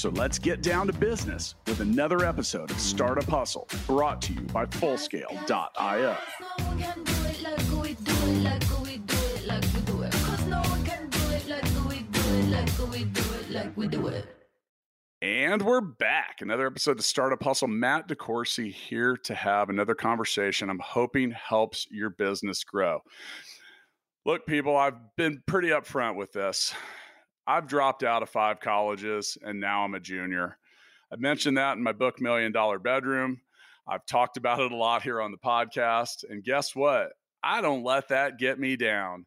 So let's get down to business with another episode of Startup Hustle brought to you by Fullscale.io. And we're back. Another episode of Startup Hustle. Matt DeCoursey here to have another conversation I'm hoping helps your business grow. Look, people, I've been pretty upfront with this. I've dropped out of five colleges and now I'm a junior. I mentioned that in my book, Million Dollar Bedroom. I've talked about it a lot here on the podcast. And guess what? I don't let that get me down.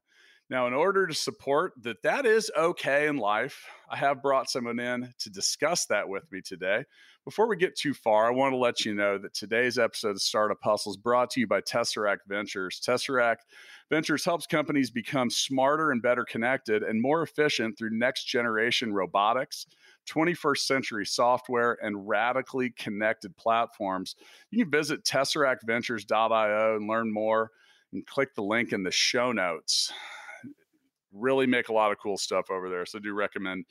Now, in order to support that that is okay in life, I have brought someone in to discuss that with me today. Before we get too far, I want to let you know that today's episode of Startup Hustle is brought to you by Tesseract Ventures. Tesseract Ventures helps companies become smarter and better connected and more efficient through next generation robotics. 21st century software and radically connected platforms. You can visit tesseractventures.io and learn more and click the link in the show notes really make a lot of cool stuff over there. So I do recommend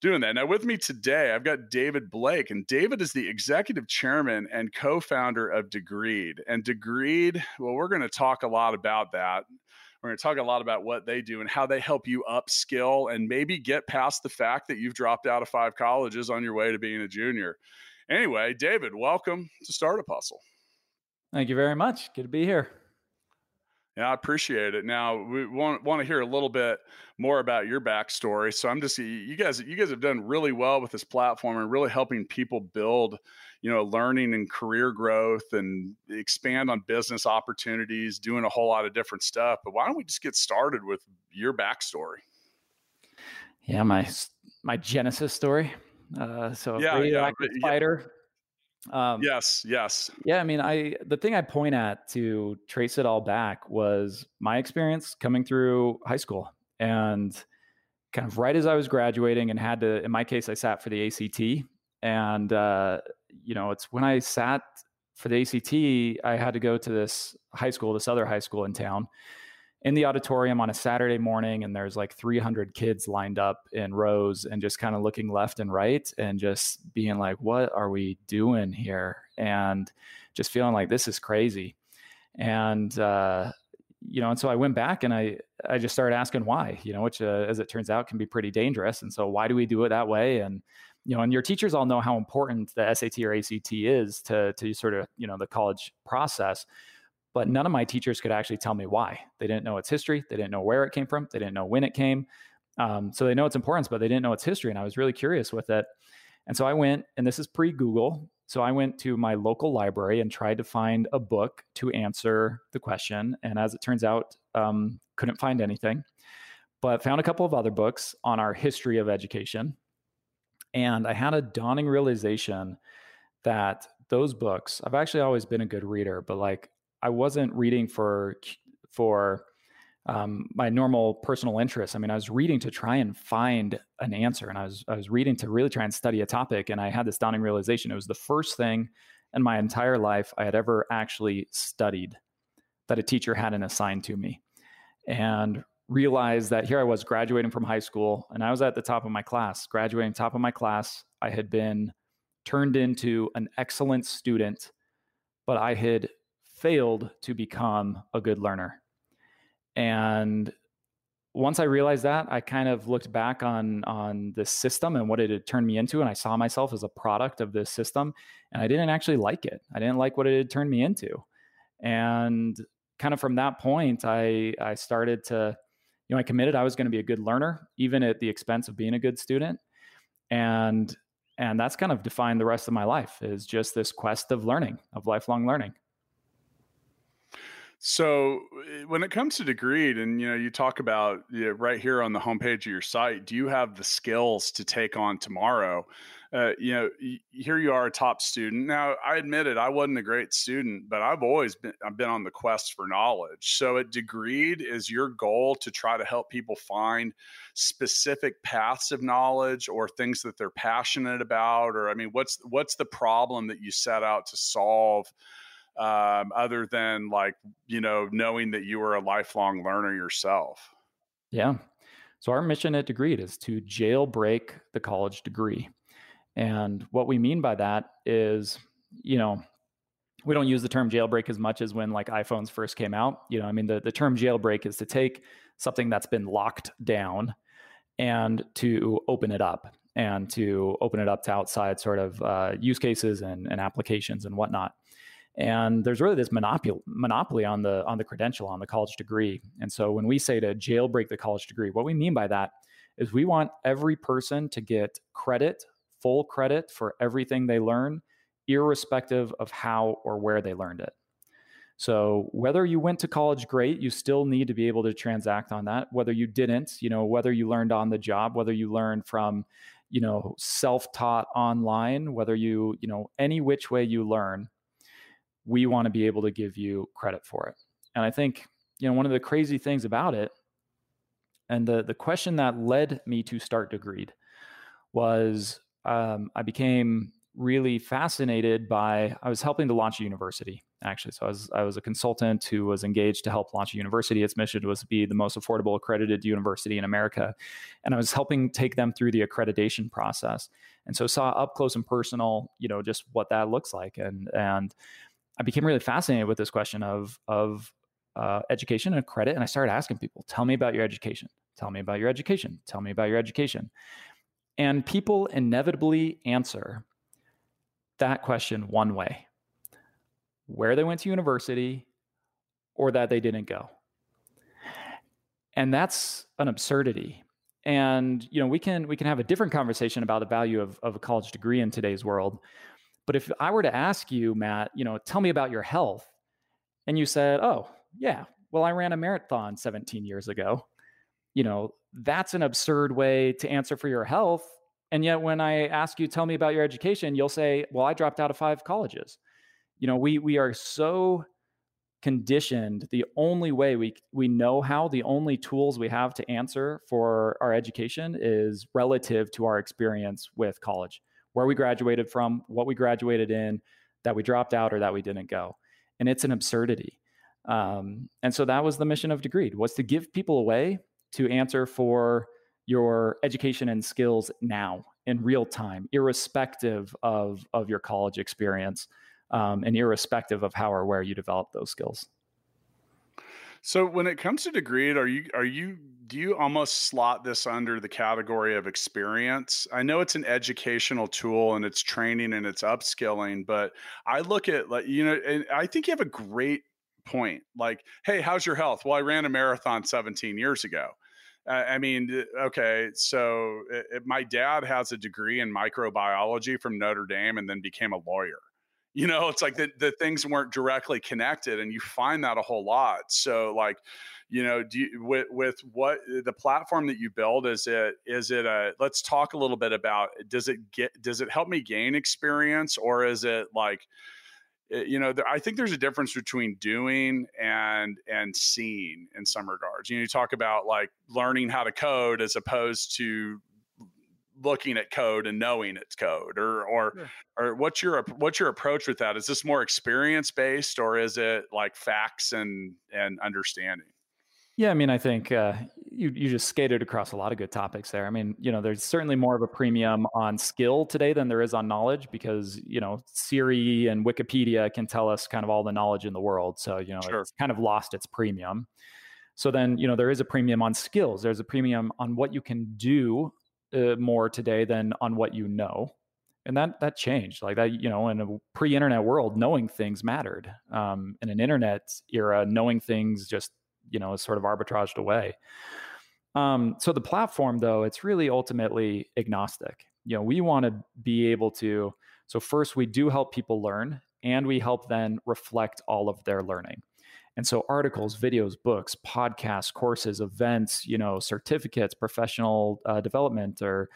doing that. Now, with me today, I've got David Blake, and David is the executive chairman and co founder of Degreed. And Degreed, well, we're going to talk a lot about that. We're going to talk a lot about what they do and how they help you upskill and maybe get past the fact that you've dropped out of five colleges on your way to being a junior. Anyway, David, welcome to Startup Hustle. Thank you very much. Good to be here. Yeah, I appreciate it. Now we want want to hear a little bit more about your backstory. So I'm just you guys you guys have done really well with this platform and really helping people build, you know, learning and career growth and expand on business opportunities, doing a whole lot of different stuff. But why don't we just get started with your backstory? Yeah, my my genesis story. Uh, so yeah, yeah, fighter um, yes, yes. Yeah, I mean, I the thing I point at to trace it all back was my experience coming through high school and kind of right as I was graduating and had to in my case I sat for the ACT and uh, you know, it's when I sat for the ACT, I had to go to this high school, this other high school in town in the auditorium on a Saturday morning and there's like 300 kids lined up in rows and just kind of looking left and right and just being like, what are we doing here? And just feeling like this is crazy. And, uh, you know, and so I went back and I, I just started asking why, you know, which, uh, as it turns out, can be pretty dangerous. And so, why do we do it that way? And, you know, and your teachers all know how important the SAT or ACT is to, to sort of, you know, the college process but none of my teachers could actually tell me why. They didn't know its history. They didn't know where it came from. They didn't know when it came. Um, so they know its importance, but they didn't know its history. And I was really curious with it. And so I went, and this is pre Google. So I went to my local library and tried to find a book to answer the question. And as it turns out, um, couldn't find anything, but found a couple of other books on our history of education. And I had a dawning realization that those books, I've actually always been a good reader, but like I wasn't reading for for um, my normal personal interests. I mean, I was reading to try and find an answer, and I was I was reading to really try and study a topic. And I had this dawning realization: it was the first thing in my entire life I had ever actually studied that a teacher hadn't assigned to me, and realized that here I was graduating from high school, and I was at the top of my class, graduating top of my class. I had been turned into an excellent student, but I had failed to become a good learner. And once I realized that, I kind of looked back on on this system and what it had turned me into, and I saw myself as a product of this system, and I didn't actually like it. I didn't like what it had turned me into, and kind of from that point, I I started to, you know, I committed I was going to be a good learner, even at the expense of being a good student, and and that's kind of defined the rest of my life is just this quest of learning, of lifelong learning. So eh, when it comes to Degreed, and you know, you talk about you know, right here on the homepage of your site, do you have the skills to take on tomorrow? Uh, you know, here you are, a top student. Now, I admit it, I wasn't a great student, but I've always been I've been on the quest for knowledge. So at Degreed, is your goal to try to help people find specific paths of knowledge or things that they're passionate about, or I mean, what's what's the problem that you set out to solve? Um, other than like you know knowing that you were a lifelong learner yourself? Yeah. So our mission at degreed is to jailbreak the college degree. And what we mean by that is you know we don't use the term jailbreak as much as when like iphones first came out. You know i mean the, the term jailbreak is to take something that's been locked down and to open it up and to open it up to outside sort of uh, use cases and, and applications and whatnot and there's really this monopoly monopoly on the on the credential on the college degree. And so when we say to jailbreak the college degree what we mean by that is we want every person to get credit full credit for everything they learn irrespective of how or where they learned it. So whether you went to college great you still need to be able to transact on that. Whether you didn't you know whether you learned on the job whether you learned from you know self-taught online whether you you know any which way you learn we want to be able to give you credit for it. And I think, you know, one of the crazy things about it, and the the question that led me to start Degreed was um, I became really fascinated by I was helping to launch a university actually. So I was I was a consultant who was engaged to help launch a university. Its mission was to be the most affordable accredited university in America, and I was helping take them through the accreditation process. And so saw up close and personal, you know, just what that looks like, and and I became really fascinated with this question of of uh, education and credit, and I started asking people, "Tell me about your education. Tell me about your education. Tell me about your education." And people inevitably answer that question one way: where they went to university, or that they didn't go. And that's an absurdity. And you know, we can we can have a different conversation about the value of, of a college degree in today's world. But if I were to ask you, Matt, you know, tell me about your health, and you said, oh, yeah, well, I ran a marathon 17 years ago, you know, that's an absurd way to answer for your health. And yet, when I ask you, tell me about your education, you'll say, well, I dropped out of five colleges. You know, we we are so conditioned the only way we we know how the only tools we have to answer for our education is relative to our experience with college where we graduated from, what we graduated in, that we dropped out or that we didn't go. And it's an absurdity. Um, and so that was the mission of Degreed was to give people a way to answer for your education and skills now in real time, irrespective of, of your college experience um, and irrespective of how or where you develop those skills. So when it comes to Degreed, are you are you do you almost slot this under the category of experience? I know it's an educational tool and it's training and it's upskilling, but I look at like you know, and I think you have a great point. Like, hey, how's your health? Well, I ran a marathon 17 years ago. Uh, I mean, okay, so it, it, my dad has a degree in microbiology from Notre Dame and then became a lawyer you know it's like the, the things weren't directly connected and you find that a whole lot. So like you know do you, with with what the platform that you build is it is it a let's talk a little bit about does it get does it help me gain experience or is it like eh, you know i think there's a difference between doing and and seeing in some regards. You know you talk about like learning how to code as opposed to looking at code and knowing it's code or or yeah. or what's your what's your approach with that is this more experience based or is it like facts and and understanding yeah i mean i think uh, you you just skated across a lot of good topics there i mean you know there's certainly more of a premium on skill today than there is on knowledge because you know siri and wikipedia can tell us kind of all the knowledge in the world so you know sure. it's kind of lost its premium so then, you know, there is a premium on skills. There's a premium on what you can do uh, more today than on what you know. And that that changed like that you know in a pre-internet world knowing things mattered. Um, in an internet era knowing things just you know is sort of arbitraged away. Um, so the platform though it's really ultimately agnostic. You know we want to be able to so first we do help people learn and we help then reflect all of their learning. And so articles, videos, books, podcasts, courses, events, you know, certificates, professional uh, development or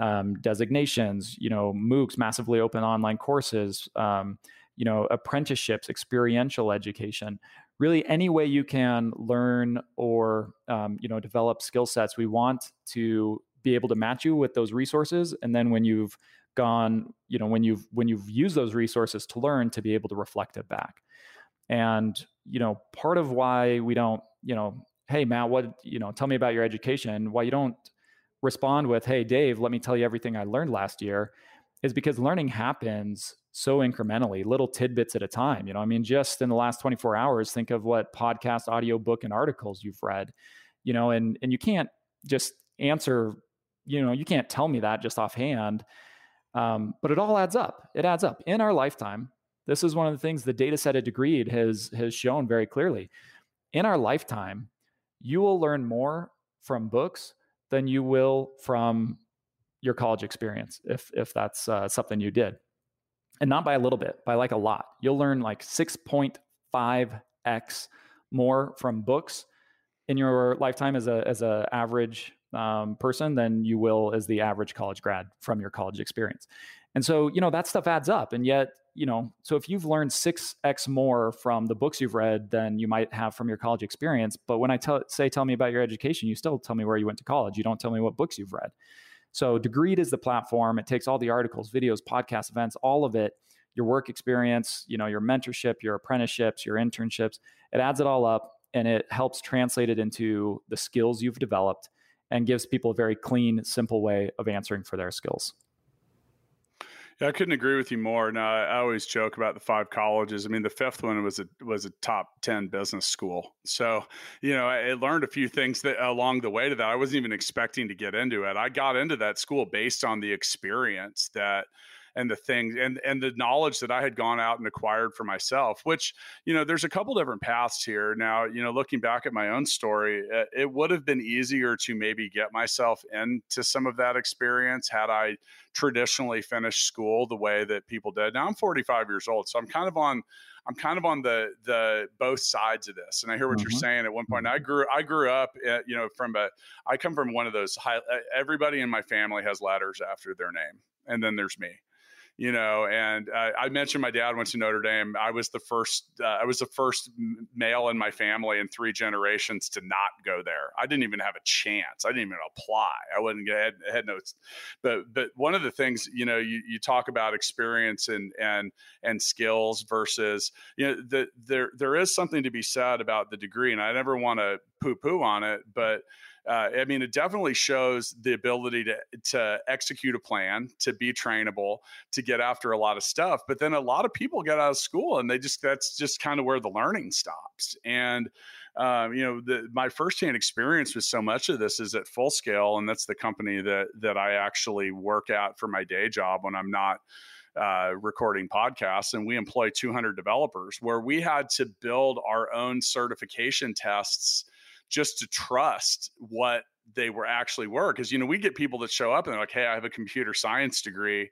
um, designations, you know, MOOCs, massively open online courses, um, you know, apprenticeships, experiential education, really any way you can learn or, um, you know, develop skill sets. We want to be able to match you with those resources. And then when you've gone, you know, when you've, when you've used those resources to learn to be able to reflect it back. And, you know, part of why we don't, you know, hey, Matt, what, you know, tell me about your education, why you don't respond with, hey, Dave, let me tell you everything I learned last year is because learning happens so incrementally, little tidbits at a time. You know, I mean, just in the last 24 hours, think of what podcast, audio book, and articles you've read, you know, and and you can't just answer, you know, you can't tell me that just offhand. Um, but it all adds up. It adds up in our lifetime. This is one of the things the data set at Degreed has has shown very clearly. In our lifetime, you will learn more from books than you will from your college experience if if that's uh, something you did. And not by a little bit by like a lot. You'll learn like 6.5x more from books in your lifetime as a as a average um, person than you will as the average college grad from your college experience. And so you know that stuff adds up and yet you know, so if you've learned 6x more from the books you've read than you might have from your college experience, but when I tell, say, tell me about your education, you still tell me where you went to college. You don't tell me what books you've read. So Degreed is the platform. It takes all the articles, videos, podcasts, events, all of it, your work experience, you know, your mentorship, your apprenticeships, your internships. It adds it all up and it helps translate it into the skills you've developed and gives people a very clean, simple way of answering for their skills. Yeah, I couldn't agree with you more. Now, I always joke about the five colleges. I mean, the fifth one was a was a top ten business school. So, you know, I learned a few things that along the way to that. I wasn't even expecting to get into it. I got into that school based on the experience that and the things and and the knowledge that I had gone out and acquired for myself. Which you know, there's a couple different paths here. Now, you know, looking back at my own story, it, would have been easier to maybe get myself into some of that experience had I traditionally finished school the way that people did. Now I'm 45 years old, so I'm kind of on I'm kind of on the the both sides of this, and I hear what mm-hmm. you're saying. At one point, I mm-hmm. grew I grew up, at, you know, from a I come from one of those high. Eh, everybody in my family has letters after their name, and then there's me you know. And uh, I mentioned my dad went to Notre Dame. I was the first. Uh, I was the first male in my family in three generations to not go there. I didn't even have a chance. I didn't even apply. I wouldn't get had no. But but one of the things you know you, you talk about experience and and and skills versus you know the, there there is something to be said about the degree, and I never want to poo poo on it, but uh, I mean, it definitely shows the ability to to execute a plan, to be trainable, to get after a lot of stuff. But then a lot of people get out of school and they just that's just kind of where the learning stops. And um, you know, the, my firsthand experience with so much of this is at Full Scale, and that's the company that that I actually work at for my day job when I'm not uh, recording podcasts, and we employ 200 developers. Where we had to build our own certification tests just to trust what they were actually were. Because, you know, we get people that show up and they're like, hey, I have a computer science degree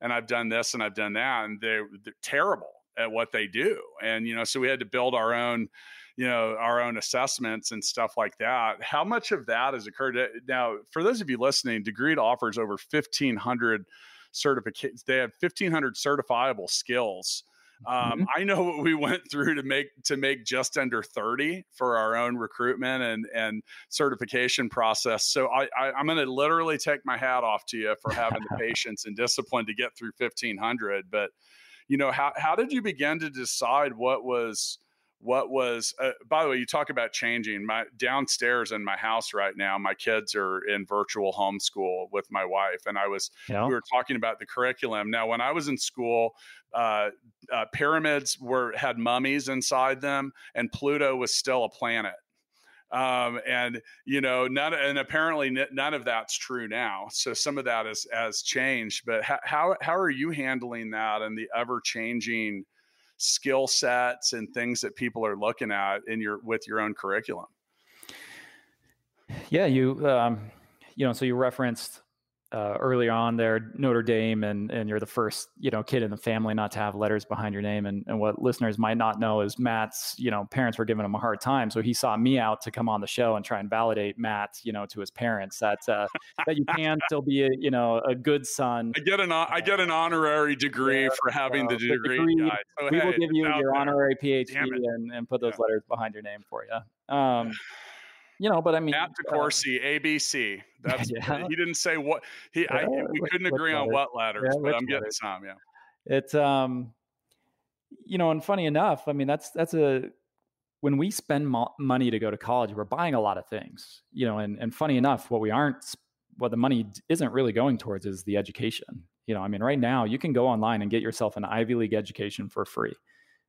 and I've done this and I've done that. And they're, they're terrible at what they do. And, you know, so we had to build our own, you know, our own assessments and stuff like that. How much of that has occurred? Eh, now, for those of you listening, Degreed offers over 1,500 certificates. They have 1,500 certifiable skills um, mm-hmm. I know what we went through to make to make just under 30 for our own recruitment and and certification process. So I, I am going to literally take my hat off to you for having the patience and discipline to get through 1500. But you know how how did you begin to decide what was what was uh, by the way you talk about changing my downstairs in my house right now my kids are in virtual homeschool with my wife and i was yeah. we were talking about the curriculum now when i was in school uh, uh, pyramids were had mummies inside them and pluto was still a planet um, and you know none and apparently none of that's true now so some of that has has changed but how how are you handling that and the ever changing skill sets and things that people are looking at in your with your own curriculum? Yeah you um, you know so you referenced uh, early on there, Notre Dame, and and you're the first you know kid in the family not to have letters behind your name. And and what listeners might not know is Matt's you know parents were giving him a hard time, so he sought me out to come on the show and try and validate Matt you know to his parents that uh, that you can still be a you know a good son. I get an I get an honorary degree yeah, for having the degree. degree so, we hey, will give you your honorary PhD and, and put those yeah. letters behind your name for you. Um, you know, but I mean, Matt DeCoursey, uh, ABC. That's yeah. he didn't say what he. Yeah, I, we couldn't agree on what letters, yeah, but I'm getting letters. some. Yeah, it's um, you know, and funny enough, I mean, that's that's a when we spend mo- money to go to college, we're buying a lot of things, you know, and and funny enough, what we aren't, what the money isn't really going towards is the education. You know, I mean, right now you can go online and get yourself an Ivy League education for free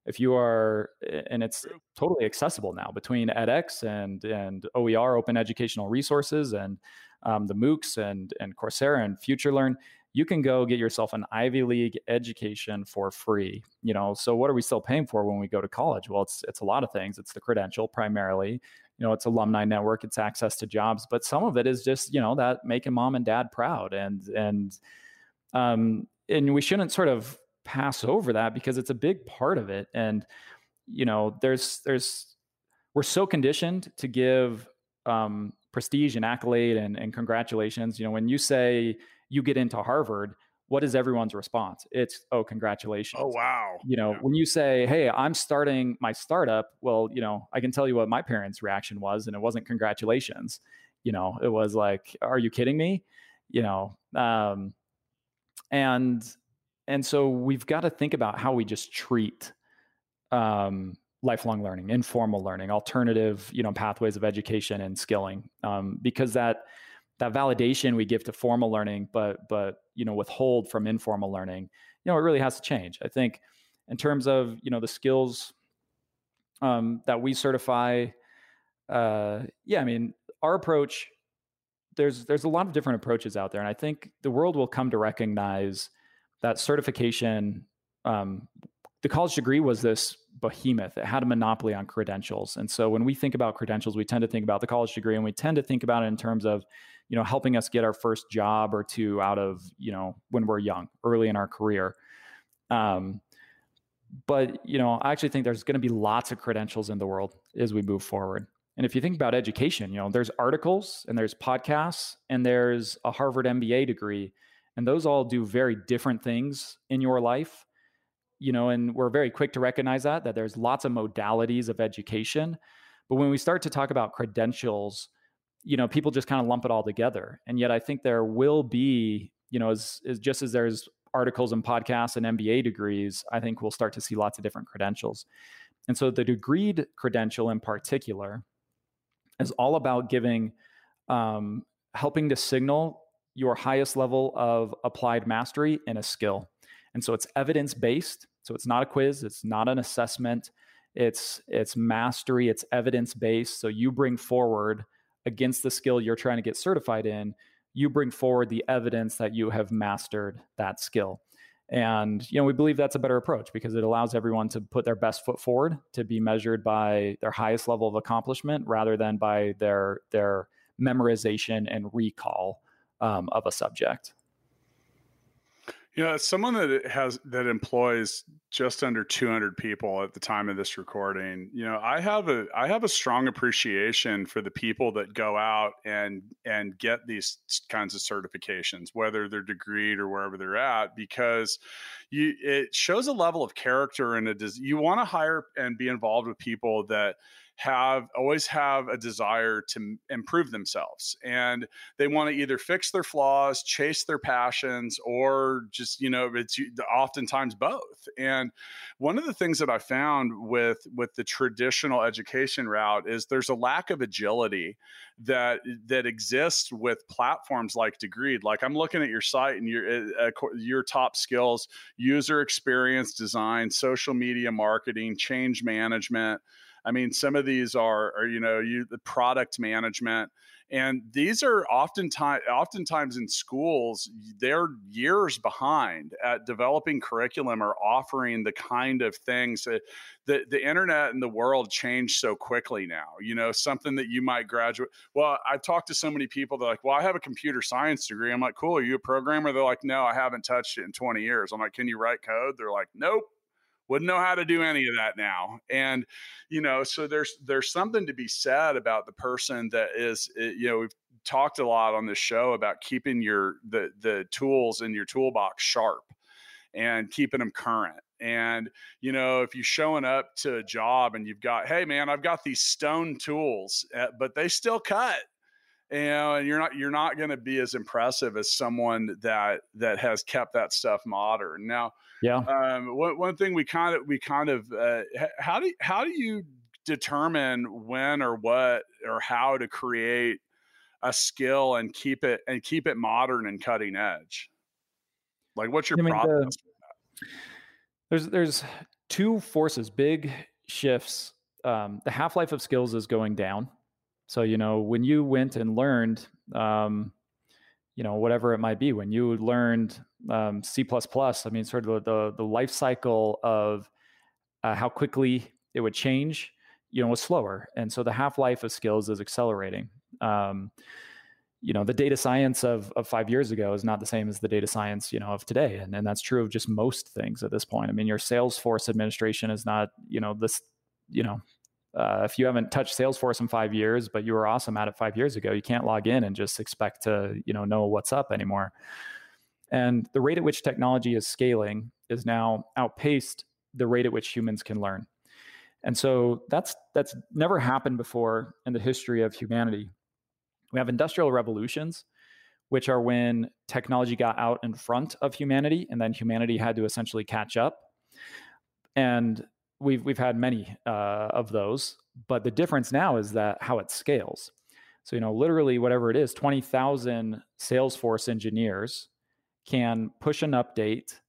if you are and it's totally accessible now between edx and and oer open educational resources and um, the moocs and and coursera and futurelearn you can go get yourself an ivy league education for free you know? So what are we still paying for when we go to college? Well it's it's a lot of things. It's the credential primarily you know it's alumni network it's access to jobs but some of it is just you know that making mom and dad proud and and um and we shouldn't sort of pass over that because it's a big part of it. And you know there's there's we're so conditioned to give um, prestige and accolade and, and congratulations. You know when you say you get into harvard what is everyone's response? It's oh congratulations. oh wow. You know yeah. when you say hey i'm starting my startup well you know i can tell you what my parents reaction was and it wasn't congratulations. You know it was like are you kidding me? You know um, and and so we've got to think about how we just treat um, lifelong learning, informal learning, alternative, you know, pathways of education and skilling, um, because that that validation we give to formal learning, but but you know, withhold from informal learning, you know, it really has to change. I think in terms of you know the skills um, that we certify, uh, yeah, I mean, our approach. There's there's a lot of different approaches out there, and I think the world will come to recognize that certification, um, the college degree was this behemoth. It had a monopoly on credentials. And so when we think about credentials, we tend to think about the college degree and we tend to think about it in terms of, you know, helping us get our first job or two out of, you know, when we're young, early in our career. Um, but, you know, I actually think there's going to be lots of credentials in the world as we move forward. And if you think about education, you know, there's articles and there's podcasts and there's a Harvard MBA degree and those all do very different things in your life you know and we're very quick to recognize that that there's lots of modalities of education. But when we start to talk about credentials you know people just kind of lump it all together. And yet i think there will be you know as, as just as there's articles and podcasts and mba degrees i think we'll start to see lots of different credentials. And so the degreed credential in particular is all about giving um, helping to signal your highest level of applied mastery in a skill. And so it's evidence based. So it's not a quiz, it's not an assessment. It's it's mastery, it's evidence based. So you bring forward against the skill you're trying to get certified in, you bring forward the evidence that you have mastered that skill. And you know, we believe that's a better approach because it allows everyone to put their best foot forward to be measured by their highest level of accomplishment rather than by their their memorization and recall um, of a subject. You know, someone that has that employs just under 200 people at the time of this recording. You know, I have a I have a strong appreciation for the people that go out and and get these kinds of certifications, whether they're degreed or wherever they're at, because you it shows a level of character and a you want to hire and be involved with people that have always have a desire to improve themselves and they want to either fix their flaws chase their passions or just you know it's oftentimes both and one of the things that i found with with the traditional education route is there's a lack of agility that that exists with platforms like degreed like i'm looking at your site and your uh, your top skills user experience design social media marketing change management I mean, some of these are, are you know, you the product management and these are oftentimes oftentimes in schools they're years behind at developing curriculum or offering the kind of things that the, the internet and the world change so quickly now you know something that you might graduate well i've talked to so many people they're like well i have a computer science degree. I'm like cool are you a programmer? They're like no i haven't touched it in 20 years. I'm like can you write code? They're like nope wouldn't know how to do any of that now. And you know so there's there's something to be said about the person that is eh, you know we've talked a lot on this show about keeping your the the tools in your toolbox sharp and keeping them current. And you know if you're showing up to a job and you've got hey man i've got these stone tools eh, but they still cut you know, and you're not you're not going to be as impressive as someone that that has kept that stuff modern. Now, yeah, um, one one thing we kind of we kind of uh, how do how do you determine when or what or how to create a skill and keep it and keep it modern and cutting edge? Like, what's your I mean, process? The, there's there's two forces, big shifts. Um, the half life of skills is going down so, you know, when you went and learned, um, you know, whatever it might be, when you learned um, C++, I mean, sort of the, the life cycle of uh, how quickly it would change, you know, was slower. And so the half life of skills is accelerating. Um, you know, the data science of, of five years ago is not the same as the data science, you know, of today. And, and that's true of just most things at this point. I mean, your Salesforce administration is not, you know, this, you know, uh, if you haven't touched Salesforce in five years, but you were awesome at it five years ago, you can't log in and just expect to you know know what's up anymore. And the rate at which technology is scaling is now outpaced the rate at which humans can learn. And so that's that's never happened before in the history of humanity. We have industrial revolutions, which are when technology got out in front of humanity, and then humanity had to essentially catch up. And we've we've had many uh, of those, but the difference now is that how it scales. So you know, literally, whatever it is, twenty thousand Salesforce engineers can push an update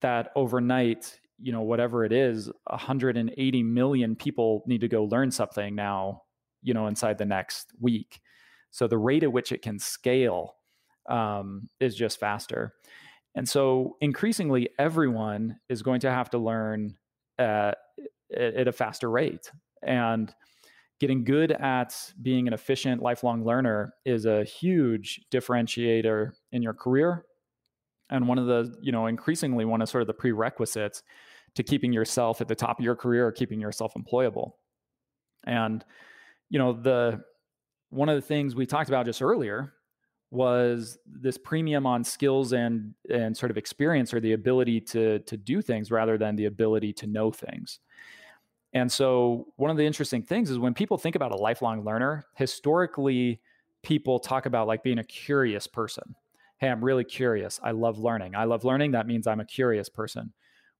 that overnight, you know, whatever it is, 180 million people need to go learn something now, you know, inside the next week. So the rate at which it can scale um, is just faster. And so increasingly, everyone is going to have to learn uh, at a faster rate. And getting good at being an efficient lifelong learner is a huge differentiator in your career and one of the you know increasingly one of sort of the prerequisites to keeping yourself at the top of your career or keeping yourself employable and you know the one of the things we talked about just earlier was this premium on skills and and sort of experience or the ability to to do things rather than the ability to know things and so, one of the interesting things is when people think about a lifelong learner, historically, people talk about like being a curious person. Hey, I'm really curious. I love learning. I love learning. That means I'm a curious person.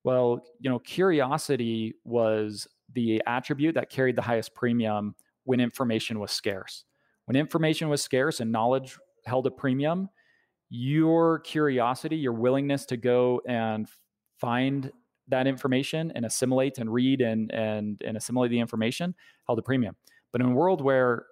Well, you know, curiosity was the attribute that carried the highest premium when information was scarce. When information was scarce and knowledge held a premium, your curiosity, your willingness to go and find that information and assimilate and read and and and assimilate the information held a premium. But in a world where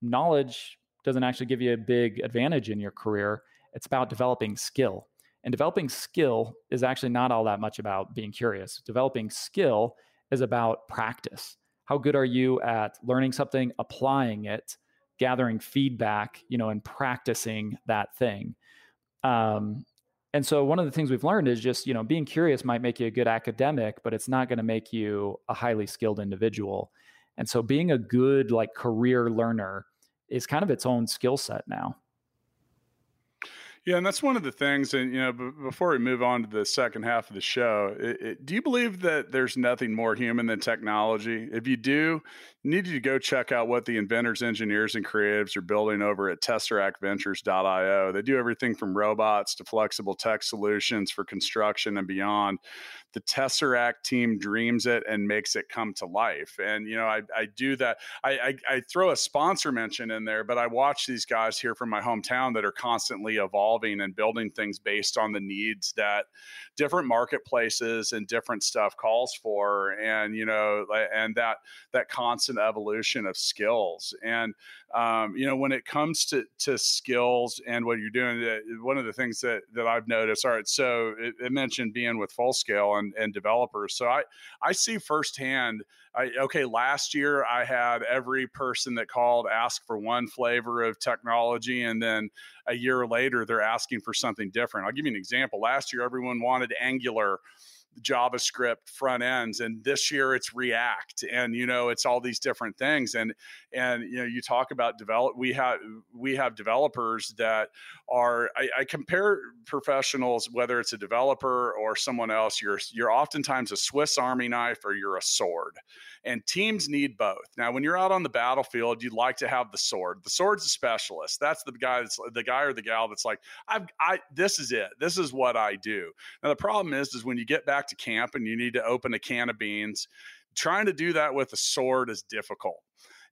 knowledge doesn't actually give you a big advantage in your career, it's about developing skill. And developing skill is actually not all that much about being curious. Developing skill is about practice. How good are you at learning something, applying it, gathering feedback, you know, and practicing that thing? Um, and so one of the things we've learned is just you know being curious might make you a good academic but it's not going to make you a highly skilled individual and so being a good like career learner is kind of its own skill set now yeah, and that's one of the things. And you know, b- before we move on to the second half of the show, it, it, do you believe that there's nothing more human than technology? If you do, you need you to go check out what the inventors, engineers, and creatives are building over at TesseractVentures.io. They do everything from robots to flexible tech solutions for construction and beyond the Tesseract team dreams it and makes it come to life. And you know, I, I do that. I, I, I throw a sponsor mention in there, but I watch these guys here from my hometown that are constantly evolving and building things based on the needs that different marketplaces and different stuff calls for and you know and that that constant evolution of skills and um, you know when it comes to to skills and what you're doing one of the things that that i've noticed all right so it, it mentioned being with full scale and, and developers so i i see firsthand I, okay, last year I had every person that called ask for one flavor of technology, and then a year later they're asking for something different. I'll give you an example. Last year, everyone wanted Angular JavaScript front ends, and this year it's React, and you know it's all these different things. And and you know you talk about develop. We have we have developers that are. I, I compare professionals, whether it's a developer or someone else. You're you're oftentimes a Swiss Army knife or you're a sword and teams need both. Now, when you're out on the battlefield, you'd like to have the sword. The sword's a specialist. That's the guy that's the guy or the gal that's like, I've, I, this is it. This is what I do. Now, the problem is, is when you get back to camp and you need to open a can of beans, trying to do that with a sword is difficult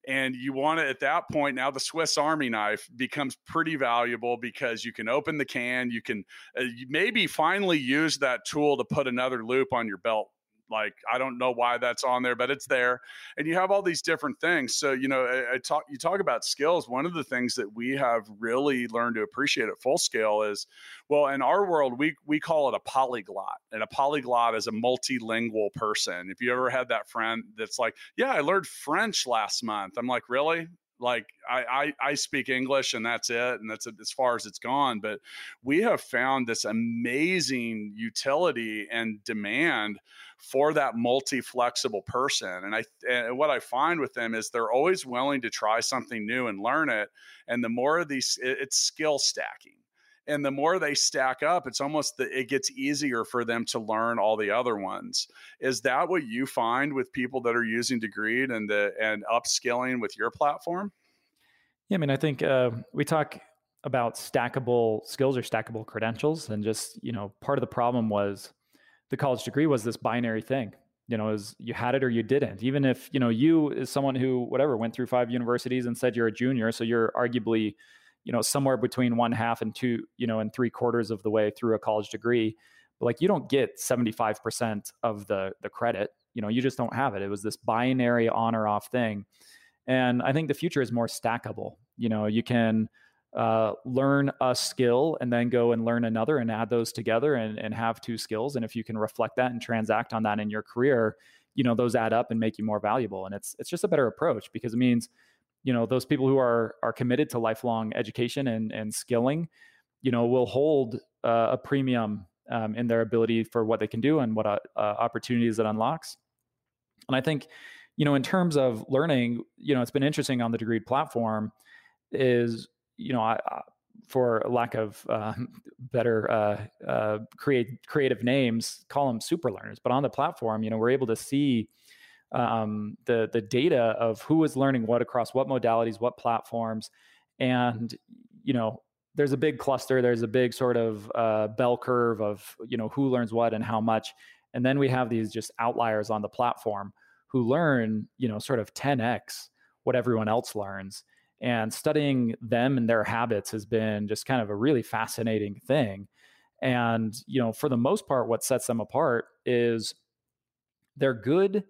and you want to at that point now the swiss army knife becomes pretty valuable because you can open the can you can uh, maybe finally use that tool to put another loop on your belt like I don't know why that's on there, but it's there. And you have all these different things. So you know, I, I, talk. You talk about skills. One of the things that we have really learned to appreciate at full scale is, well, in our world, we we call it a polyglot, and a polyglot is a multilingual person. If you ever had that friend that's like, yeah, I learned French last month. I'm like, really? Like I, I, I speak English and that's it, and that's as far as it's gone. But we have found this amazing utility and demand for that multi flexible person. And I and what I find with them is they're always willing to try something new and learn it. And the more of these, it's skill stacking and the more they stack up it's almost the, it gets easier for them to learn all the other ones. Is that what you find with people that are using degreed and the and upskilling with your platform? Yeah i mean i think uh, we talk about stackable skills or stackable credentials and just you know part of the problem was the college degree was this binary thing. You know is you had it or you didn't. Even if you know you is someone who whatever went through five universities and said you're a junior so you're arguably you know somewhere between one half and two you know and three quarters of the way through a college degree but like you don't get 75% of the the credit you know you just don't have it. It was this binary on or off thing. And i think the future is more stackable. You know you can uh, learn a skill and then go and learn another and add those together and, and have two skills. And if you can reflect that and transact on that in your career you know those add up and make you more valuable. And it's it's just a better approach because it means you know those people who are are committed to lifelong education and and skilling you know will hold uh, a premium um, in their ability for what they can do and what uh, uh, opportunities it unlocks and i think you know in terms of learning you know it's been interesting on the Degreed platform is you know I, I for lack of uh, better uh, uh, create creative names, call them super learners. But on the platform, you know, we're able to see um, the the data of who is learning what across what modalities, what platforms, and you know there's a big cluster. There's a big sort of uh, bell curve of you know who learns what and how much, and then we have these just outliers on the platform who learn you know sort of 10x what everyone else learns. And studying them and their habits has been just kind of a really fascinating thing. And you know, for the most part, what sets them apart is they're good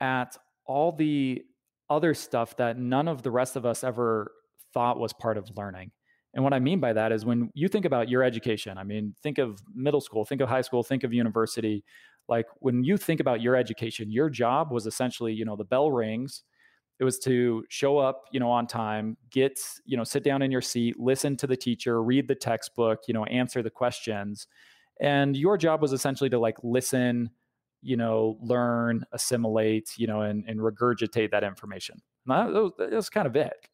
at all the other stuff that none of the rest of us ever thought was part of learning. And what I mean by that is when you think about your education, I mean, think of middle school, think of high school, think of university. Like when you think about your education, your job was essentially, you know, the bell rings. It was to show up, you know, on time, get, you know, sit down in your seat, listen to the teacher, read the textbook, you know, answer the questions. And your job was essentially to like listen, you know, learn, assimilate, you know, and, and regurgitate that information. That, was, that was kind of it.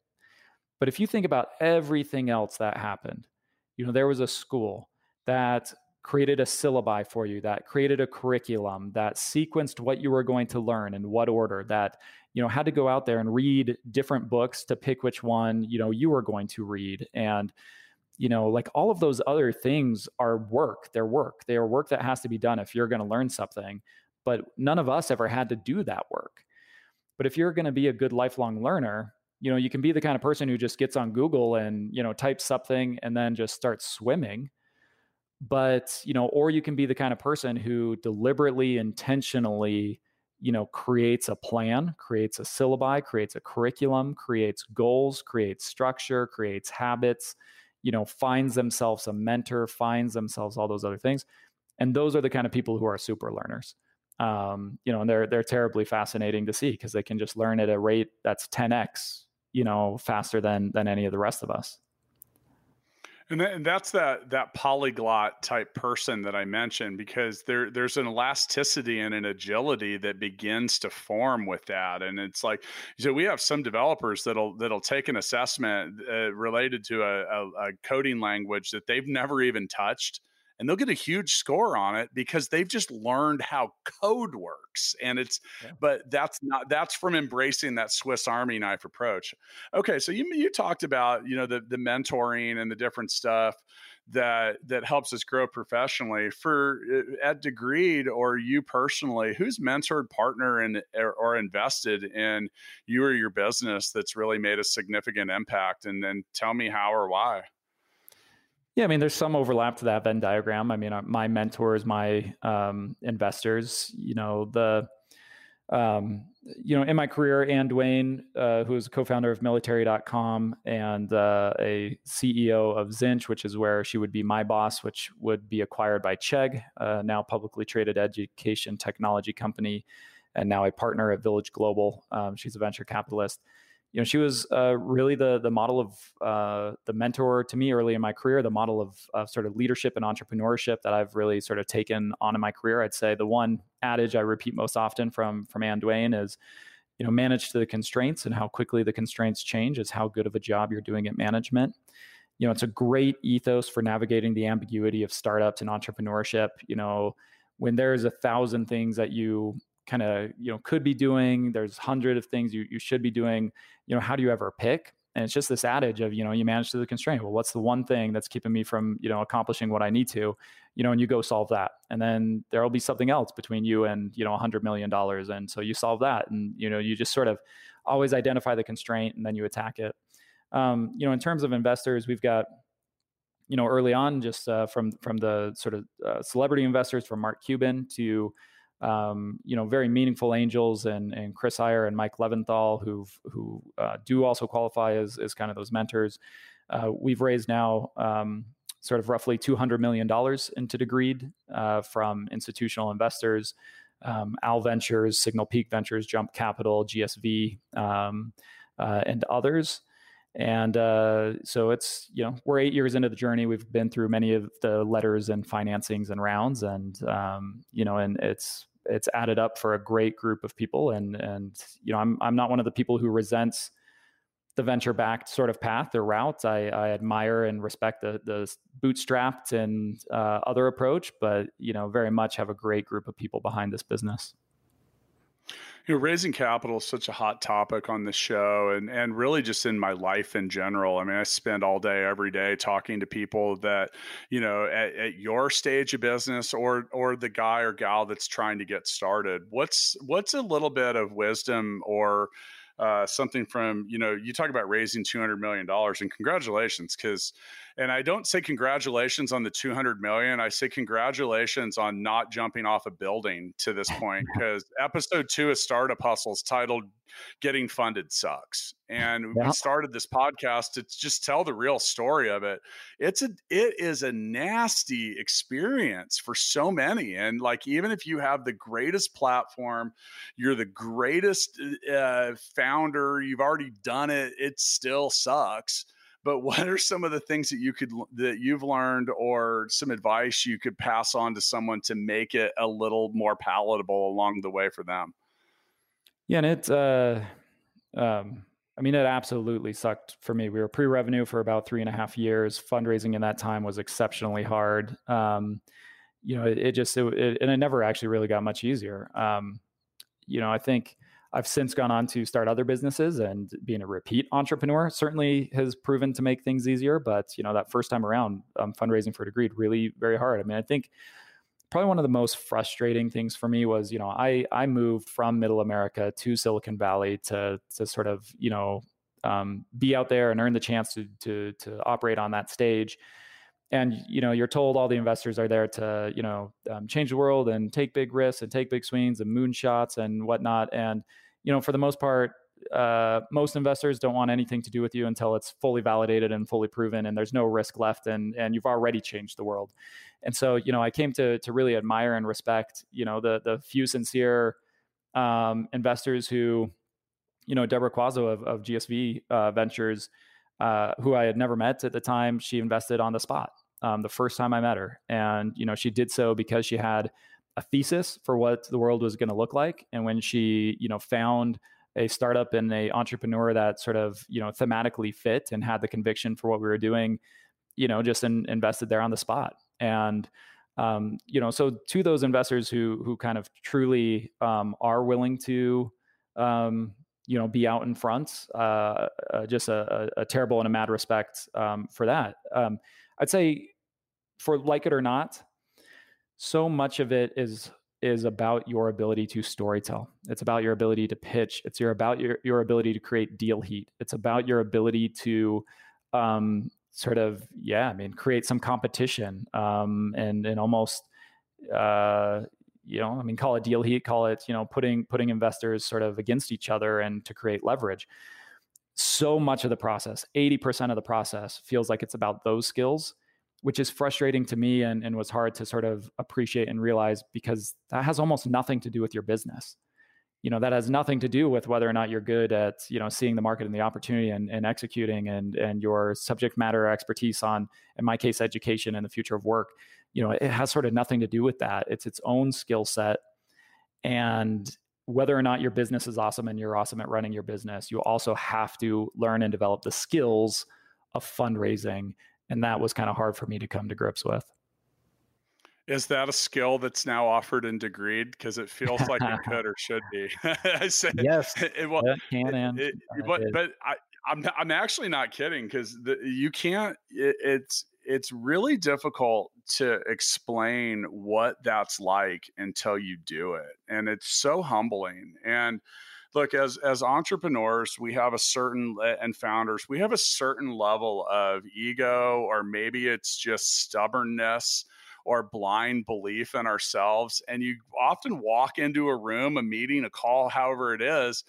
But if you think about everything else that happened, you know, there was a school that created a syllabi for you, that created a curriculum, that sequenced what you were going to learn in what order, that, you know, had to go out there and read different books to pick which one, you know, you were going to read. And, you know, like all of those other things are work. They're work. They are work that has to be done if you're going to learn something. But none of us ever had to do that work. But if you're going to be a good lifelong learner, you know, you can be the kind of person who just gets on Google and, you know, types something and then just starts swimming. But, you know, or you can be the kind of person who deliberately, intentionally, you know, creates a plan, creates a syllabi, creates a curriculum, creates goals, creates structure, creates habits, you know, finds themselves a mentor, finds themselves all those other things. And those are the kind of people who are super learners um, you know, and they're they're terribly fascinating to see because they can just learn at a rate that's 10x, you know, faster than than any of the rest of us. And, and that's that that polyglot type person that I mentioned because there there's an elasticity and an agility that begins to form with that, and it's like so we have some developers that'll that'll take an assessment uh, related to a, a, a coding language that they've never even touched, and they'll get a huge score on it because they've just learned how code works and it's yeah. but that's not that's from embracing that swiss army knife approach. Okay so you you talked about you know the the mentoring and the different stuff that that helps us grow professionally. For uh, at degreed or you personally who's mentored partner and or, or invested in you or your business that's really made a significant impact? And then tell me how or why yeah, I mean, there's some overlap to that Venn diagram. I mean, uh, my mentors, my um, investors, you know, the, um, you know, in my career, Anne Dwane, uh, who is a co-founder of military.com and uh, a CEO of Zinch, which is where she would be my boss, which would be acquired by Chegg, uh, now publicly traded education technology company, and now a partner at Village Global. Um, she's a venture capitalist you know, she was uh, really the the model of uh, the mentor to me early in my career, the model of, of sort of leadership and entrepreneurship that I've really sort of taken on in my career. I'd say the one adage I repeat most often from from Anne Dwane is, you know, manage to the constraints and how quickly the constraints change is how good of a job you're doing at management. You know, it's a great ethos for navigating the ambiguity of startups and entrepreneurship. You know, when there's a thousand things that you kind of you know could be doing there's hundred of things you, you should be doing you know how do you ever pick? And it's just this adage of you know you manage to the constraint. Well what's the one thing that's keeping me from you know accomplishing what i need to? You know and you go solve that. And then there'll be something else between you and you know 100 million dollars and so you solve that and you know you just sort of always identify the constraint and then you attack it. Um, you know in terms of investors we've got you know early on just uh, from from the sort of uh, celebrity investors from mark cuban to um, you know, very meaningful angels and and Chris Heyer and Mike Leventhal who who uh, do also qualify as as kind of those mentors. Uh, we've raised now um, sort of roughly two hundred million dollars into Degreed uh, from institutional investors, um, Owl Ventures, Signal Peak Ventures, Jump Capital, GSV, um, uh, and others. And uh, so it's, you know, we're eight years into the journey. We've been through many of the letters and financings and rounds. And, um, you know, and it's, it's added up for a great group of people. And, and, you know, I'm, I'm not one of the people who resents the venture backed sort of path or route. I, I admire and respect the, the bootstrapped and uh, other approach, but, you know, very much have a great group of people behind this business you know, raising capital is such a hot topic on the show and, and really just in my life in general. I mean, I spend all day, every day talking to people that, you know, at, at your stage of business or, or the guy or gal that's trying to get started. What's, what's a little bit of wisdom or, uh, something from you know you talk about raising 200 million dollars and congratulations because and I don't say congratulations on the 200 million. I say congratulations on not jumping off a building to this point because episode two of Startup Hustles titled Getting Funded Sucks. And yeah. we started this podcast to just tell the real story of it. It's a it is a nasty experience for so many. And like even if you have the greatest platform, you're the greatest uh, founder, you've already done it, it still sucks but what are some of the things that you could that you've learned or some advice you could pass on to someone to make it a little more palatable along the way for them yeah and it uh um I mean, it absolutely sucked for me. We were pre-revenue for about three and a half years. Fundraising in that time was exceptionally hard. Um, you know, it, it just it, it, and it never actually really got much easier. Um, you know, I think I've since gone on to start other businesses and being a repeat entrepreneur certainly has proven to make things easier. But, you know, that first time around, um, fundraising for Degreed really very hard. I mean, I think probably one of the most frustrating things for me was, you know, I, I moved from middle America to Silicon Valley to, to sort of, you know, um, be out there and earn the chance to to to operate on that stage and you know you're told all the investors are there to you know um, change the world and take big risks and take big swings and moonshots and whatnot. And you know for the most part uh, most investors don't want anything to do with you until it's fully validated and fully proven and there's no risk left and and you've already changed the world. And so you know i came to to really admire and respect you know the the few sincere um, investors who you know deborah quazzo of, of gsv uh, ventures uh, who I had never met at the time, she invested on the spot um, the first time I met her. And, you know, she did so because she had a thesis for what the world was going to look like. And when she, you know, found a startup and a entrepreneur that sort of, you know, thematically fit and had the conviction for what we were doing, you know, just in, invested there on the spot. And, um, you know, so to those investors who who kind of truly um, are willing to, um, you know, be out in front. Uh, uh, just a, a, terrible and a mad respect um, for that. I'd say, for like it or not, so much of it is is about your ability to storytell. It's about your ability to pitch. It's your about your your ability to create deal heat. It's about your ability to um, sort of yeah, I mean, create some competition um, and and almost uh, you know, I mean, call it deal heat, call it, you know, putting putting investors sort of against each other and to create leverage. So much of the process, 80% of the process feels like it's about those skills, which is frustrating to me and, and was hard to sort of appreciate and realize because that has almost nothing to do with your business. You know, that has nothing to do with whether or not you're good at, you know, seeing the market and the opportunity and, and executing and and your subject matter expertise on, in my case, education and the future of work you know, it has sort of nothing to do with that. It's its own skill set. And whether or not your business is awesome and you're awesome at running your business, you also have to learn and develop the skills of fundraising. And that was kind of hard for me to come to grips with. Is that a skill that's now offered in Degreed? Because it feels like it could or should be. I said, yes, it, well, it can and it, but, but I, I'm I'm actually not kidding because you can't. it's it's really difficult to explain what that's like until you do it and it's so humbling and look as as entrepreneurs we have a certain eh, and founders we have a certain level of ego or maybe it's just stubbornness or blind belief in ourselves and you often walk into a room a meeting a call however it is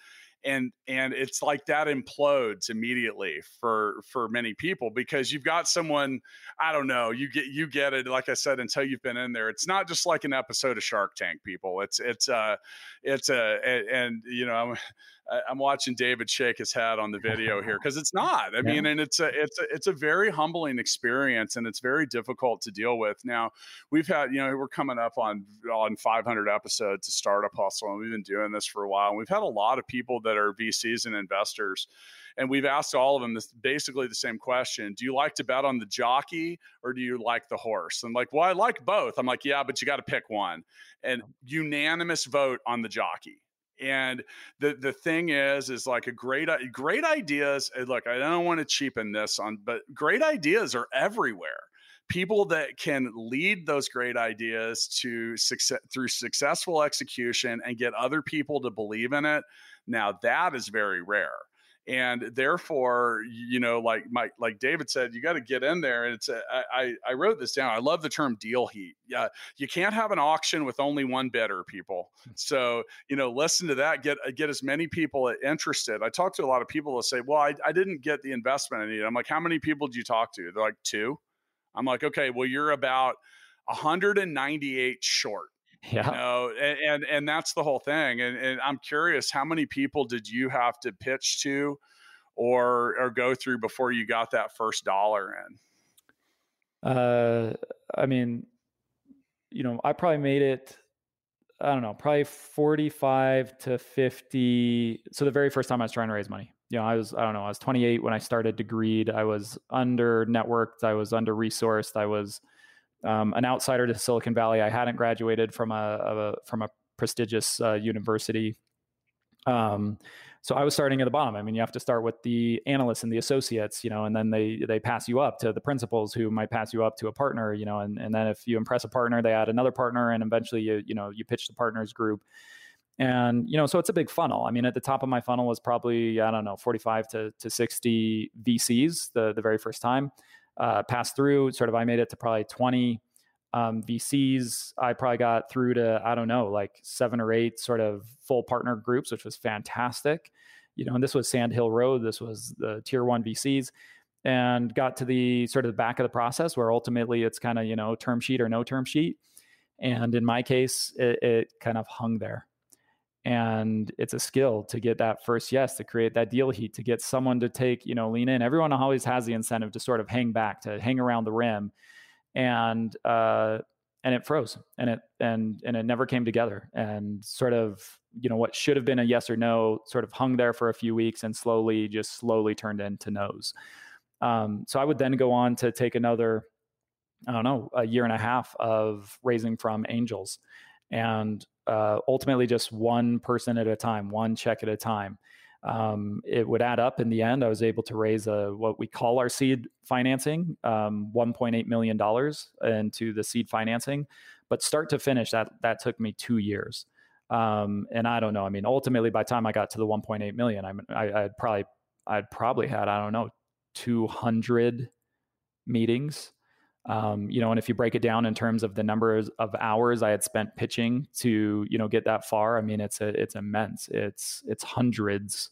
and and it's like that implodes immediately for for many people because you've got someone i don't know you get you get it like i said until you've been in there. It's not just like an episode of shark tank people. It's it's uh it's a and you know I'm watching David shake his head on the video here because it's not. I yeah. mean, and it's a it's a it's a very humbling experience, and it's very difficult to deal with. Now, we've had you know we're coming up on on 500 episodes of Startup Hustle, and we've been doing this for a while. And we've had a lot of people that are VCs and investors, and we've asked all of them this basically the same question: Do you like to bet on the jockey or do you like the horse? And like, well, I like both. I'm like, yeah, but you got to pick one. And unanimous vote on the jockey and the the thing is, is like a great great ideas. Uh, look, I don't want to cheapen this on, but great ideas are everywhere. People that can lead those great ideas to success through successful execution and get other people to believe in it. Now that is very rare and therefore you know like Mike, like david said you got to get in there and it's a, I, I wrote this down i love the term deal heat yeah you can't have an auction with only one bidder people hmm. so you know listen to that get get as many people interested i talk to a lot of people that say well I, I didn't get the investment i need i'm like how many people did you talk to they're like two i'm like okay well you're about 198 short yeah. You know, and, and, and that's the whole thing. And and I'm curious, how many people did you have to pitch to or or go through before you got that first dollar in? Uh I mean, you know, I probably made it I don't know, probably 45 to 50. So the very first time I was trying to raise money, you know, I was, I don't know, I was 28 when I started Degreed. I was under networked. I was under resourced. I was, um, an outsider to Silicon Valley. I hadn't graduated from a, a from a prestigious uh, university. Um, so I was starting at the bottom. I mean, you have to start with the analysts and the associates, you know, and then they they pass you up to the principals who might pass you up to a partner, you know, and, and then if you impress a partner, they add another partner, and eventually you you know you pitch the partners group. And, you know, so it's a big funnel. I mean, at the top of my funnel was probably, I don't know, 45 to, to 60 VCs the, the very first time. Uh, passed through, sort of, I made it to probably 20 um, VCs. I probably got through to, I don't know, like seven or eight sort of full partner groups, which was fantastic. You know, and this was Sand Hill Road. This was the tier one VCs and got to the sort of the back of the process where ultimately it's kind of, you know, term sheet or no term sheet. And in my case, it, it kind of hung there and it's a skill to get that first yes to create that deal heat to get someone to take you know lean in. Everyone always has the incentive to sort of hang back to hang around the rim and uh and it froze and it and and it never came together and sort of you know what should have been a yes or no sort of hung there for a few weeks and slowly just slowly turned into no's. Um, so i would then go on to take another i don't know a year and a half of raising from angels and uh, ultimately just one person at a time, one check at a time. Um, it would add up in the end. I was able to raise a what we call our seed financing, um, 1.8 million dollars into the seed financing, but start to finish that that took me two years. Um, and I don't know. I mean, ultimately, by the time I got to the 1.8 million, I, I I'd probably I'd probably had I don't know 200 meetings um, you know, and if you break it down in terms of the numbers of hours I had spent pitching to, you know, get that far, I mean, it's a, it's immense. It's it's hundreds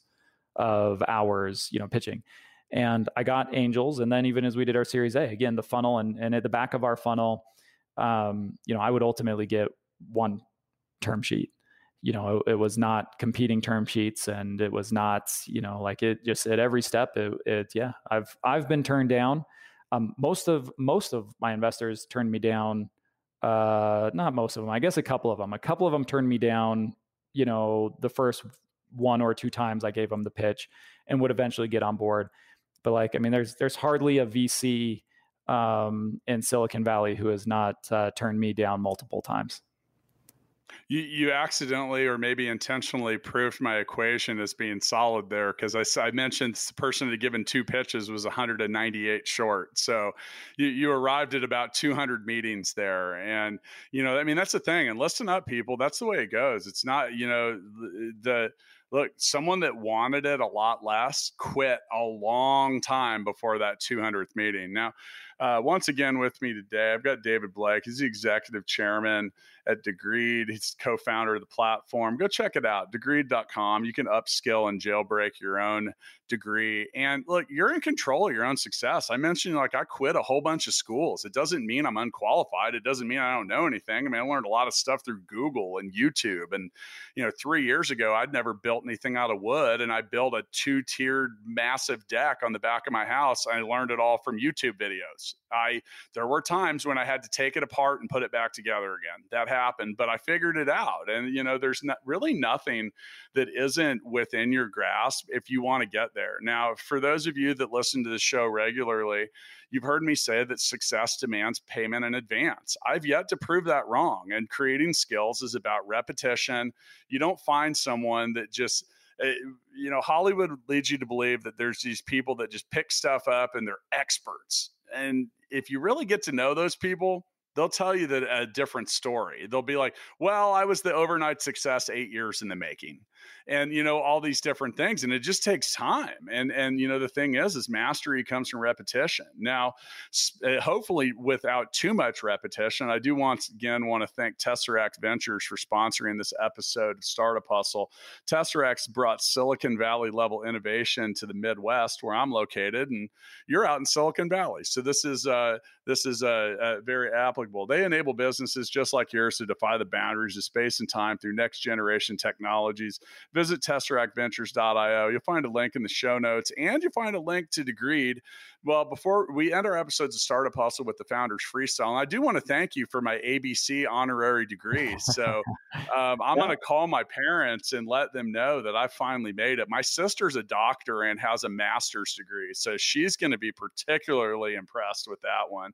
of hours, you know, pitching. And I got angels, and then even as we did our Series A, again, the funnel and and at the back of our funnel, um, you know, I would ultimately get one term sheet. You know, it, it, was not competing term sheets, and it was not, you know, like it just at every step. It, it yeah, I've I've been turned down um, most of most of my investors turned me down. Uh, not most of them. I guess a couple of them. A couple of them turned me down. You know, the first one or two times I gave them the pitch, and would eventually get on board. But like, I mean, there's there's hardly a VC um, in Silicon Valley who has not uh, turned me down multiple times you, you accidentally or maybe intentionally proved my equation as being solid there because I, I mentioned the person had given two pitches was 198 short. So you, you arrived at about 200 meetings there. And, you know, I mean, that's the thing. And listen up, people. That's the way it goes. It's not, you know, the, look, someone that wanted it a lot less quit a long time before that 200th meeting. Now, uh, once again with me today, I've got David Blake. He's the executive chairman at Degreed. He's co-founder of the platform. Go check it out, degreed.com. You can upskill and jailbreak your own degree. And look, you're in control of your own success. I mentioned like I quit a whole bunch of schools. It doesn't mean I'm unqualified. It doesn't mean I don't know anything. I mean, I learned a lot of stuff through Google and YouTube. And, you know, three years ago, I'd never built anything out of wood. And I built a two-tiered massive deck on the back of my house. I learned it all from YouTube videos. I there were times when I had to take it apart and put it back together again. That happened, but I figured it out. And you know, there's not really nothing that isn't within your grasp if you want to get there. Now, for those of you that listen to the show regularly, you've heard me say that success demands payment in advance. I've yet to prove that wrong. And creating skills is about repetition. You don't find someone that just eh, you know, Hollywood leads you to believe that there's these people that just pick stuff up and they're experts. And if you really get to know those people, they'll tell you that a different story. They'll be like, "Well, I was the overnight success 8 years in the making." And you know all these different things and it just takes time and and you know the thing is is mastery comes from repetition now uh, hopefully without too much repetition i do once again want to thank tesseract ventures for sponsoring this episode of startup hustle tesseract brought silicon valley level innovation to the midwest where i'm located and you're out in silicon valley so this is uh this is uh, uh, very applicable. They enable businesses just like yours to defy the boundaries of space and time through next generation technologies. Visit tesseractventures.io. You'll find a link in the show notes and you'll find a link to Degreed. Well, before we end our episodes of Startup Hustle with the Founders Freestyle, and I do want to thank you for my ABC honorary degree. So um, I'm yeah. going to call my parents and let them know that I finally made it. My sister's a doctor and has a master's degree. So she's going to be particularly impressed with that one.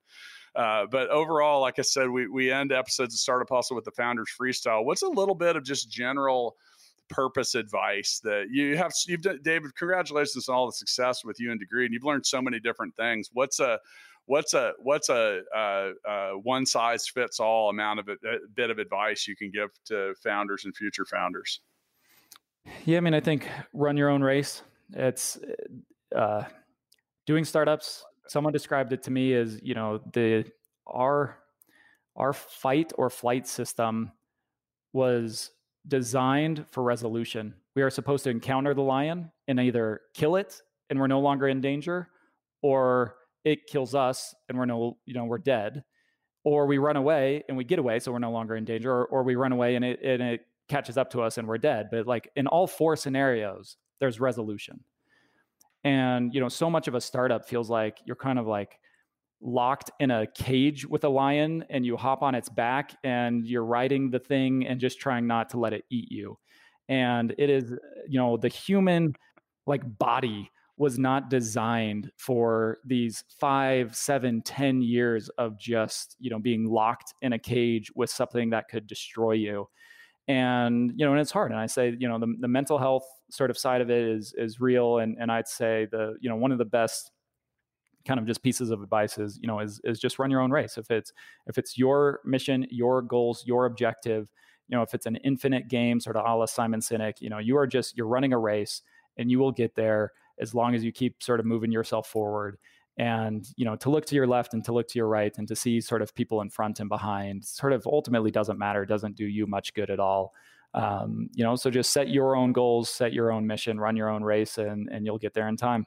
Uh, but overall, like I said, we, we end episodes of Startup Hustle with the Founders Freestyle. What's a little bit of just general – purpose advice that you have you've done david congratulations on all the success with you and Degreed and you've learned so many different things what's a what's a what's a, a, a one size fits all amount of a, a bit of advice you can give to founders and future founders? Yeah, I mean, I think run your own race. It's uh, doing startups. Someone described it to me as you know the our our fight or flight system was designed for resolution. We are supposed to encounter the lion and either kill it and we're no longer in danger, or it kills us and we're no, you know, we're dead, or we run away and we get away, so we're no longer in danger, or, or we run away and it and it catches up to us and we're dead. But like in all four scenarios, there's resolution. And you know, so much of a startup feels like you're kind of like locked in a cage with a lion and you hop on its back and you're riding the thing and just trying not to let it eat you. And it is, you know, the human like body was not designed for these five, seven, ten years of just, you know, being locked in a cage with something that could destroy you. And, you know, and it's hard. And I say, you know, the, the mental health sort of side of it is is real. And and I'd say the, you know, one of the best kind of just pieces of advice is you know is is just run your own race. If it's if it's your mission your goals your objective you know if it's an infinite game sort of a la simon sinek you know you are just you're running a race and you will get there as long as you keep sort of moving yourself forward. And you know to look to your left and to look to your right and to see sort of people in front and behind sort of ultimately doesn't matter doesn't do you much good at all. Um, you know so just set your own goals set your own mission run your own race and and you'll get there in time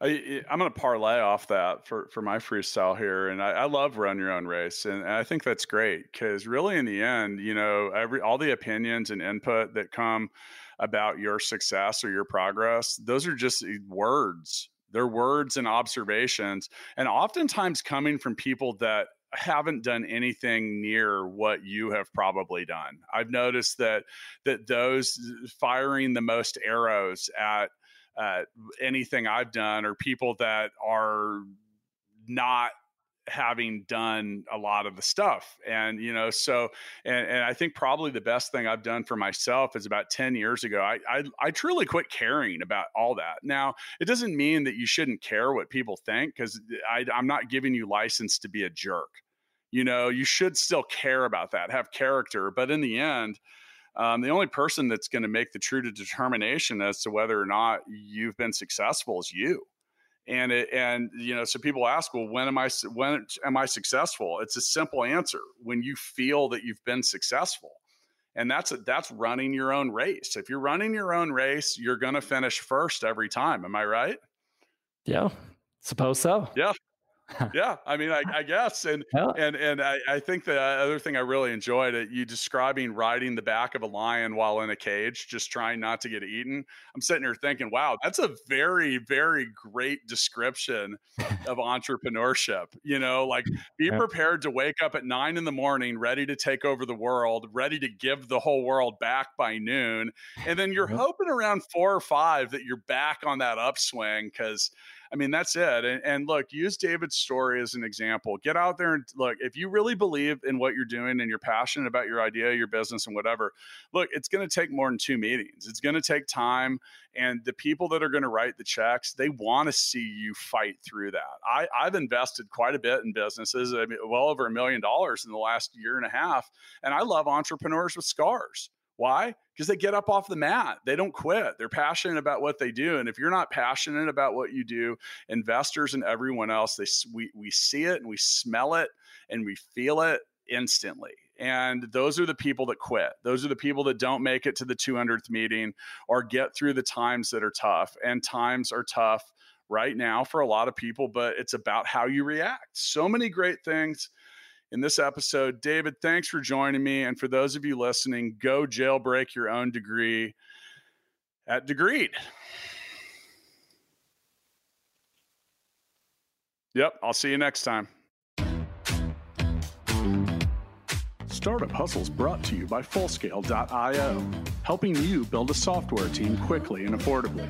I, am going to parlay off that for, for my freestyle here, and I, I love run your own race, and, and I think that's great because really, in the end, you know, every all the opinions and input that come about your success or your progress, those are just eh, words. They're words and observations, and oftentimes coming from people that haven't done anything near what you have probably done. I've noticed that that those firing the most arrows at uh, anything I've done or people that are not having done a lot of the stuff and you know so and, and i think probably the best thing i've done for myself is about 10 years ago I, I i truly quit caring about all that. Now it doesn't mean that you shouldn't care what people think because i'm not giving you license to be a jerk. You know you should still care about that have character but in the end um, the only person that's going to make the true determination as to whether or not you've been successful is you. And it, and you know so people ask well when am i when am i successful? It's a simple answer when you feel that you've been successful. And that's a, that's running your own race. If you're running your own race you're going to finish first every time. Am i right? Yeah suppose so. Yeah yeah, I mean, I, I guess, and yeah. and and I, I think the other thing I really enjoyed it you describing riding the back of a lion while in a cage, just trying not to get eaten. I'm sitting here thinking, wow, that's a very very great description of entrepreneurship. You know, like be yeah. prepared to wake up at nine in the morning, ready to take over the world, ready to give the whole world back by noon, and then you're hoping around four or five that you're back on that upswing because I mean, that's it. And, and, look, use David's story as an example. Get out there and look, if you really believe in what you're doing and you're passionate about your idea, your business, and whatever, look, it's going to take more than two meetings. It's going to take time. And the people that are going to write the checks, they want to see you fight through that. I, I've invested quite a bit in businesses, I mean, well over a million dollars in the last year and a half. And I love entrepreneurs with scars. Why? Because they get up off the mat. They don't quit. They're passionate about what they do. And if you're not passionate about what you do, investors and everyone else, they we, we see it and we smell it and we feel it instantly. And those are the people that quit. Those are the people that don't make it to the 200th meeting or get through the times that are tough. And times are tough right now for a lot of people, but it's about how you react. So many great things in this episode. David, thanks for joining me. And for those of you listening, go jailbreak your own degree at Degreed. Yep, I'll see you next time. Startup Hustles brought to you by Fullscale.io, helping you build a software team quickly and affordably.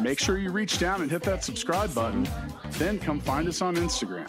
Make sure you reach down and hit that subscribe button, then come find us on Instagram.